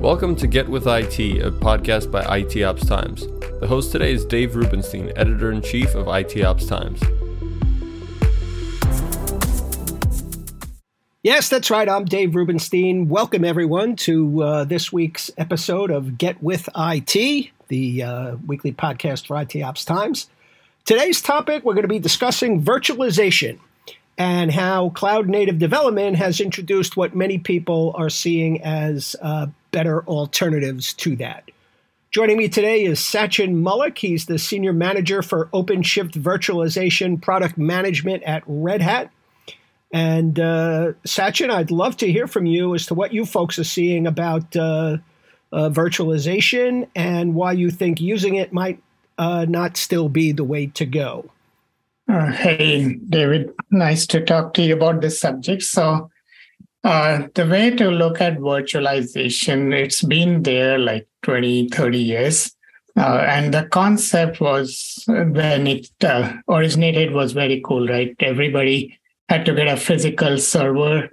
Welcome to Get With IT, a podcast by IT Ops Times. The host today is Dave Rubinstein, editor in chief of IT Ops Times. Yes, that's right. I'm Dave Rubinstein. Welcome, everyone, to uh, this week's episode of Get With IT, the uh, weekly podcast for IT Ops Times. Today's topic, we're going to be discussing virtualization and how cloud native development has introduced what many people are seeing as uh, better alternatives to that. Joining me today is Sachin Mullick. He's the Senior Manager for OpenShift Virtualization Product Management at Red Hat. And uh, Sachin, I'd love to hear from you as to what you folks are seeing about uh, uh, virtualization and why you think using it might uh, not still be the way to go. Uh, hey, David, nice to talk to you about this subject. So, uh, the way to look at virtualization, it's been there like 20, 30 years. Uh, and the concept was when it uh, originated was very cool, right? Everybody had to get a physical server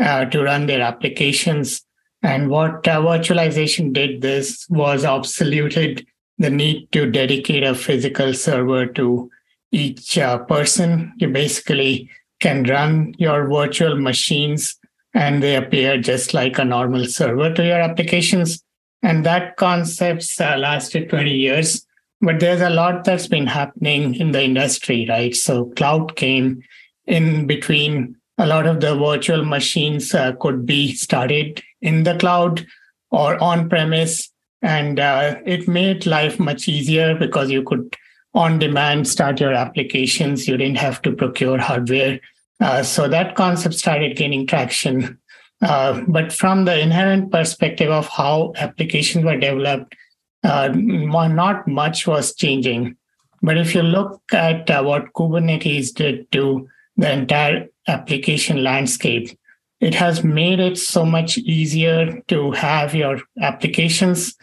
uh, to run their applications. And what uh, virtualization did this was obsoleted the need to dedicate a physical server to each uh, person. You basically can run your virtual machines and they appear just like a normal server to your applications. And that concept uh, lasted 20 years. But there's a lot that's been happening in the industry, right? So cloud came in between. A lot of the virtual machines uh, could be started in the cloud or on premise. And uh, it made life much easier because you could on demand start your applications. You didn't have to procure hardware. Uh, so that concept started gaining traction. Uh, but from the inherent perspective of how applications were developed, uh, not much was changing. But if you look at uh, what Kubernetes did to the entire application landscape, it has made it so much easier to have your applications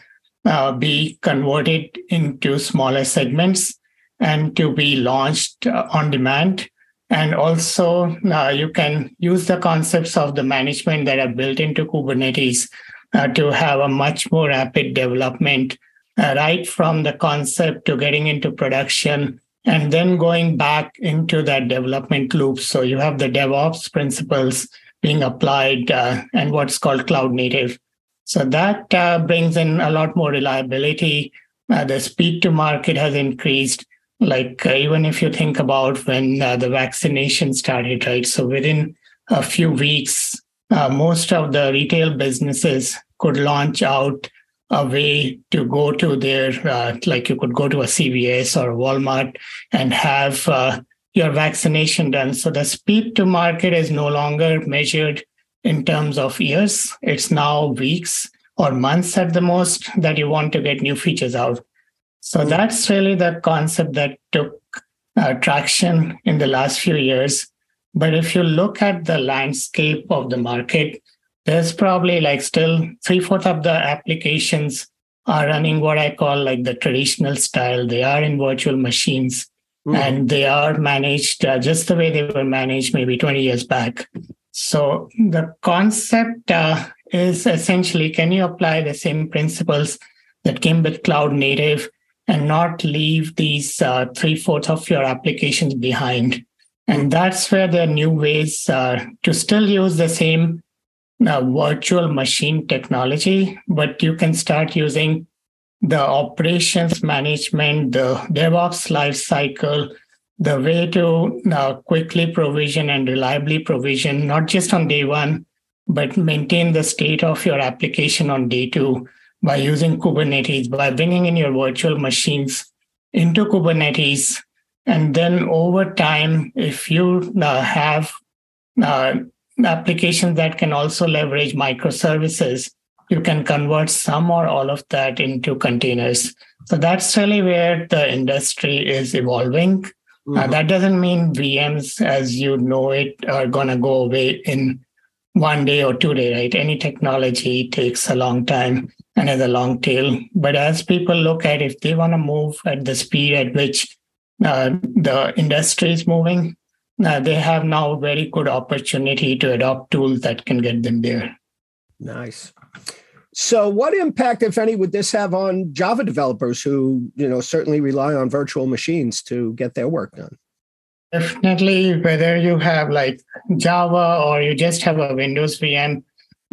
uh, be converted into smaller segments and to be launched on demand. And also, uh, you can use the concepts of the management that are built into Kubernetes uh, to have a much more rapid development, uh, right from the concept to getting into production and then going back into that development loop. So you have the DevOps principles being applied uh, and what's called cloud native. So that uh, brings in a lot more reliability. the speed to market has increased like uh, even if you think about when uh, the vaccination started right? So within a few weeks uh, most of the retail businesses could launch out a way to go to their uh, like you could go to a cvs or a walmart and have uh, your vaccination done. So the speed to market is no longer measured in terms of years. It's now weeks or months at the most that you want to get new features out so that's really the concept that took uh, traction in the last few years. But if you look at the landscape of the market, there's probably like still three fourths of the applications are running what I call like the traditional style. They are in virtual machines mm. and they are managed uh, just the way they were managed maybe 20 years back. So the concept uh, is essentially can you apply the same principles that came with cloud native and not leave these uh, three fourths of your applications behind. And that's where the new ways uh, to still use the same uh, virtual machine technology, but you can start using the operations management, the DevOps lifecycle, the way to uh, quickly provision and reliably provision, not just on day one, but maintain the state of your application on day two by using Kubernetes, by bringing in your virtual machines into Kubernetes. And then over time, if you uh, have uh, applications that can also leverage microservices, you can convert some or all of that into containers. So that's really where the industry is evolving. Uh, mm-hmm. Uh, that doesn't mean VMs, as you know it, are going to go away in one day or two day, right? Any technology takes a long time and has a long tail. But as people look at if they want to move at the speed at which uh, the industry is moving, uh, they have now a very good opportunity to adopt tools that can get them there. Nice. So, what impact, if any, would this have on Java developers who, you know, certainly rely on virtual machines to get their work done? Definitely, whether you have like Java or you just have a Windows VM,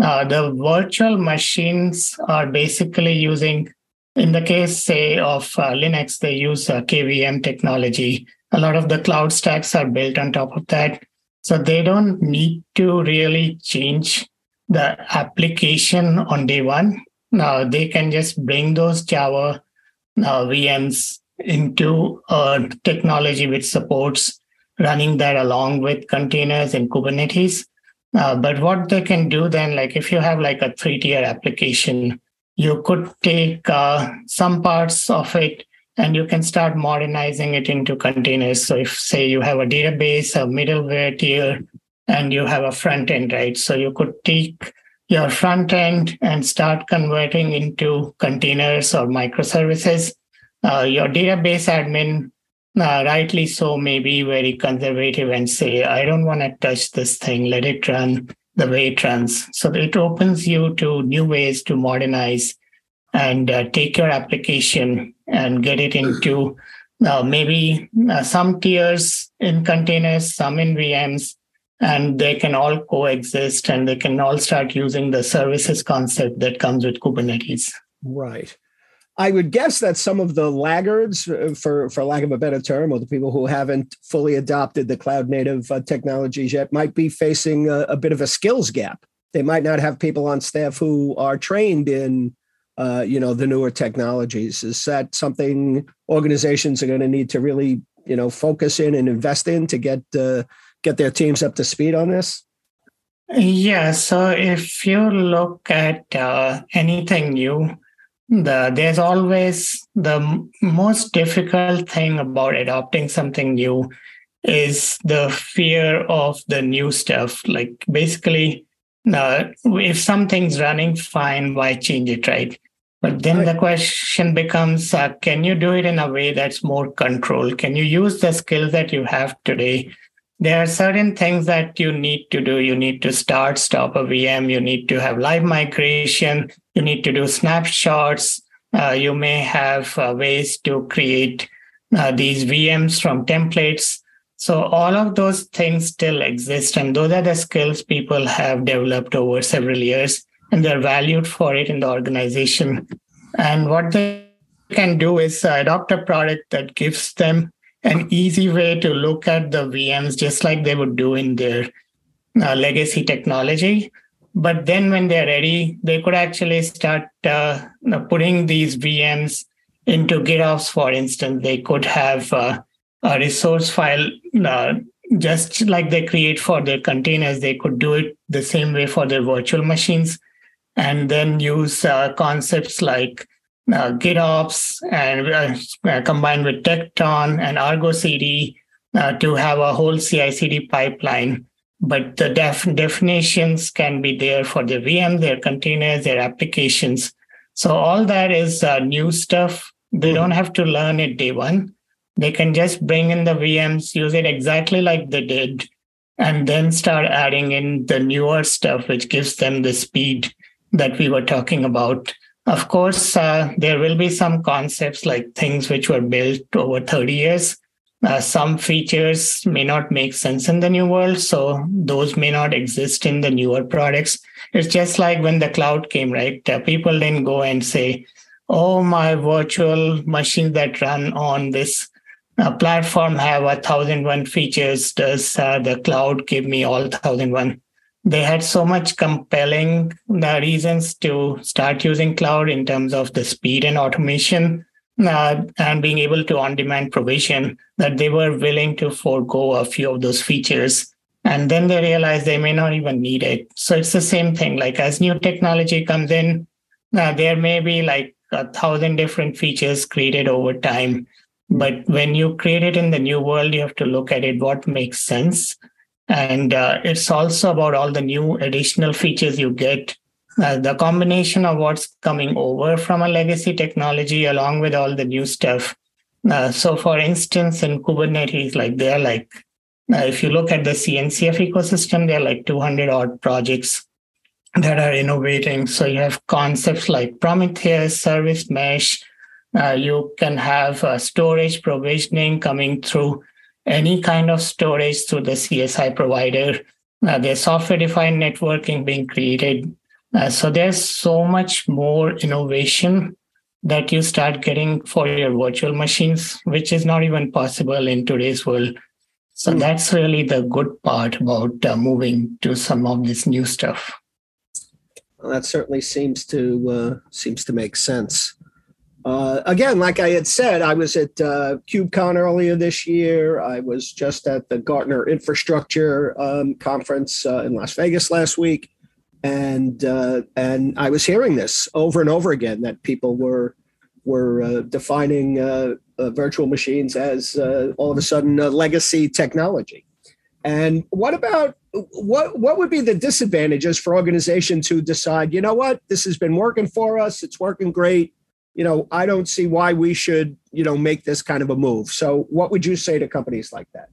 uh, the virtual machines are basically using, in the case, say, of uh, Linux, they use uh, KVM technology. A lot of the cloud stacks are built on top of that. So they don't need to really change the application on day one. Now they can just bring those Java uh, VMs into a technology which supports running that along with containers and Kubernetes. Uh, but what they can do then, like if you have like a three tier application, you could take uh, some parts of it and you can start modernizing it into containers. So if say you have a database, a middleware tier, and you have a front end, right? So you could take your front end and start converting into containers or microservices. Uh, your database admin, uh, rightly so, maybe very conservative and say, I don't want to touch this thing, let it run the way it runs. So it opens you to new ways to modernize and uh, take your application and get it into uh, maybe uh, some tiers in containers, some in VMs, and they can all coexist and they can all start using the services concept that comes with Kubernetes. Right. I would guess that some of the laggards, uh, for for lack of a better term, or the people who haven't fully adopted the cloud native uh, technologies yet, might be facing a, a, bit of a skills gap. They might not have people on staff who are trained in, uh, you know, the newer technologies. Is that something organizations are going to need to really, you know, focus in and invest in to get uh, get their teams up to speed on this? Yeah. So if you look at uh, anything new, the, there's always the most difficult thing about adopting something new is the fear of the new stuff. Like basically, uh, if something's running fine, why change it, right? But then the question becomes uh, can you do it in a way that's more controlled? Can you use the skills that you have today there are certain things that you need to do. You need to start, stop a VM. You need to have live migration. You need to do snapshots. Uh, you may have uh, ways to create uh, these VMs from templates. So all of those things still exist. And those are the skills people have developed over several years and they're valued for it in the organization. And what they can do is adopt a product that gives them an easy way to look at the VMs just like they would do in their uh, legacy technology. But then when they're ready, they could actually start uh, putting these VMs into GitOps, for instance. They could have uh, a resource file uh, just like they create for their containers. They could do it the same way for their virtual machines and then use uh, concepts like uh, GitOps and uh, uh, combined with Tekton and Argo CD uh, to have a whole CI/CD pipeline. But the def- definitions can be there for the VM, their containers, their applications. So all that is uh, new stuff. They don't have to learn it day one. They can just bring in the VMs, use it exactly like they did, and then start adding in the newer stuff, which gives them the speed that we were talking about of course, uh, there will be some concepts like things which were built over 30 years. Uh, some features may not make sense in the new world, so those may not exist in the newer products. It's just like when the cloud came, right? Uh, people didn't go and say, "Oh, my virtual machines that run on this uh, platform have a thousand one features. Does uh, the cloud give me all thousand one?" they had so much compelling uh, reasons to start using cloud in terms of the speed and automation uh, and being able to on demand provision that they were willing to forego a few of those features. And then they realized they may not even need it. So it's the same thing. Like as new technology comes in uh, there may be like a thousand different features created over time. But when you create it in the new world you have to look at it what makes sense. And uh, it's also about all the new additional features you get. Uh, the combination of what's coming over from a legacy technology along with all the new stuff. Uh, so, for instance, in Kubernetes, like they're like, uh, if you look at the CNCF ecosystem, there are like 200 odd projects that are innovating. So you have concepts like Prometheus, Service Mesh. Uh, you can have uh, storage provisioning coming through any kind of storage through the CSI provider. Uh, there's software defined networking being created. Uh, so there's so much more innovation that you start getting for your virtual machines, which is not even possible in today's world. So mm. that's really the good part about uh, moving to some of this new stuff. Well, that certainly seems to uh, seems to make sense. Uh, again, like I had said, I was at uh, KubeCon earlier this year. I was just at the Gartner Infrastructure um, Conference uh, in Las Vegas last week and uh, and I was hearing this over and over again that people were were uh, defining uh, uh virtual machines as uh, all of a sudden legacy technology. And what about what what would be the disadvantages for organizations who decide, you know what, this has been working for us, it's working great. You know, I don't see why we should, you know, make this kind of a move. So, what would you say to companies like that?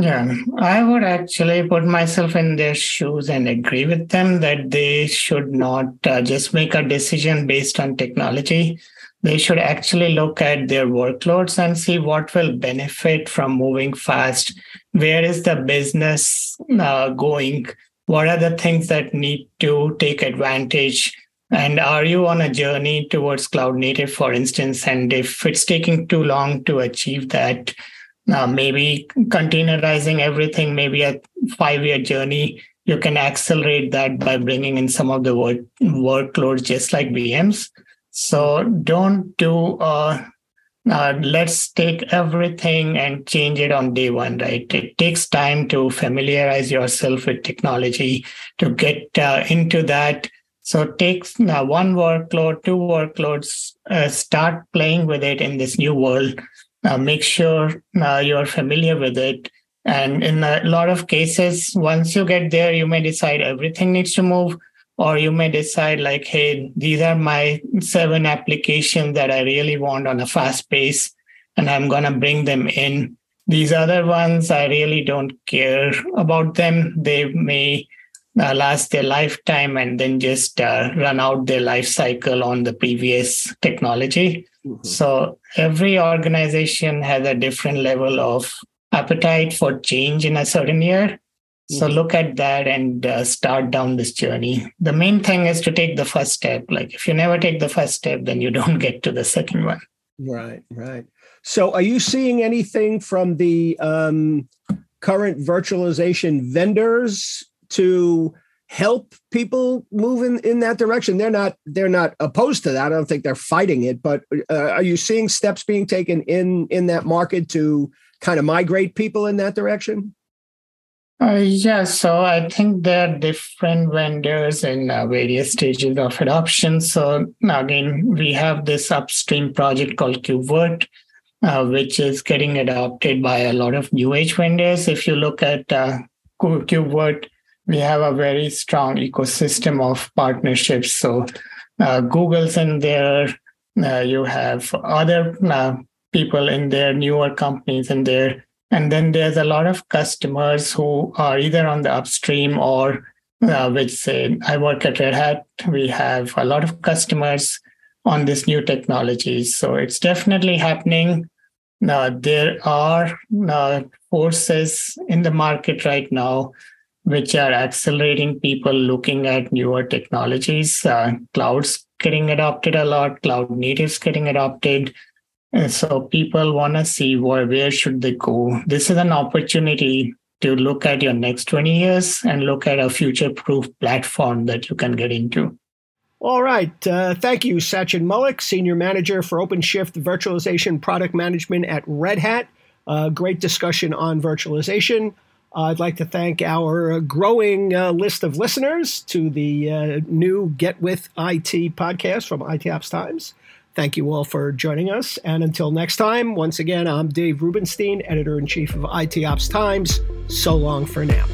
Yeah, I would actually put myself in their shoes and agree with them that they should not uh, just make a decision based on technology. They should actually look at their workloads and see what will benefit from moving fast. Where is the business uh, going? What are the things that need to take advantage? And are you on a journey towards cloud native, for instance? And if it's taking too long to achieve that, uh, maybe containerizing everything, maybe a five year journey. You can accelerate that by bringing in some of the work, workloads, just like VMs. So don't do, uh, uh, let's take everything and change it on day one, right? It takes time to familiarize yourself with technology, to get uh, into that. So take uh, one workload, two workloads, start playing with it in this new world uh, make sure uh, you're familiar with it. And in a lot of cases, once you get there, you may decide everything needs to move, or you may decide, like, hey, these are my seven applications that I really want on a fast pace, and I'm going to bring them in. These other ones, I really don't care about them. They may uh, last their lifetime and then just uh, run out their life cycle on the previous technology. Mm-hmm. So every organization has a different level of appetite for change in a certain year. So mm-hmm. look at that and uh, start down this journey. The main thing is to take the first step. Like if you never take the first step, then you don't get to the second one. Right, right. So are you seeing anything from the um, current virtualization vendors to help people move in, in that direction they're not they're not opposed to that i don't think they're fighting it but uh, are you seeing steps being taken in in that market to kind of migrate people in that direction uh, yeah, so I think there are different vendors in uh, various stages of adoption. So again, we have this upstream project called KubeVirt, uh, which is getting adopted by a lot of new age vendors. If you look at uh, KubeVirt, we have a very strong ecosystem of partnerships. So uh, Google's in there. Uh, you have other uh, people in there, newer companies in there. And then there's a lot of customers who are either on the upstream or uh, which say, I work at Red Hat. We have a lot of customers on this new technologies. So it's definitely happening. Uh, there are uh, forces in the market right now which are accelerating people looking at newer technologies. Uh, cloud's getting adopted a lot, cloud natives getting adopted. And so people want to see where, where should they go. This is an opportunity to look at your next 20 years and look at a future-proof platform that you can get into. All right. Uh, thank you, Sachin Mullick, Senior Manager for OpenShift Virtualization Product Management at Red Hat. Uh, great discussion on virtualization. Uh, I'd like to thank our growing uh, list of listeners to the uh, new Get With IT podcast from IT Ops Times. Thank you all for joining us. And until next time, once again, I'm Dave Rubinstein, editor in chief of IT Ops Times. So long for now.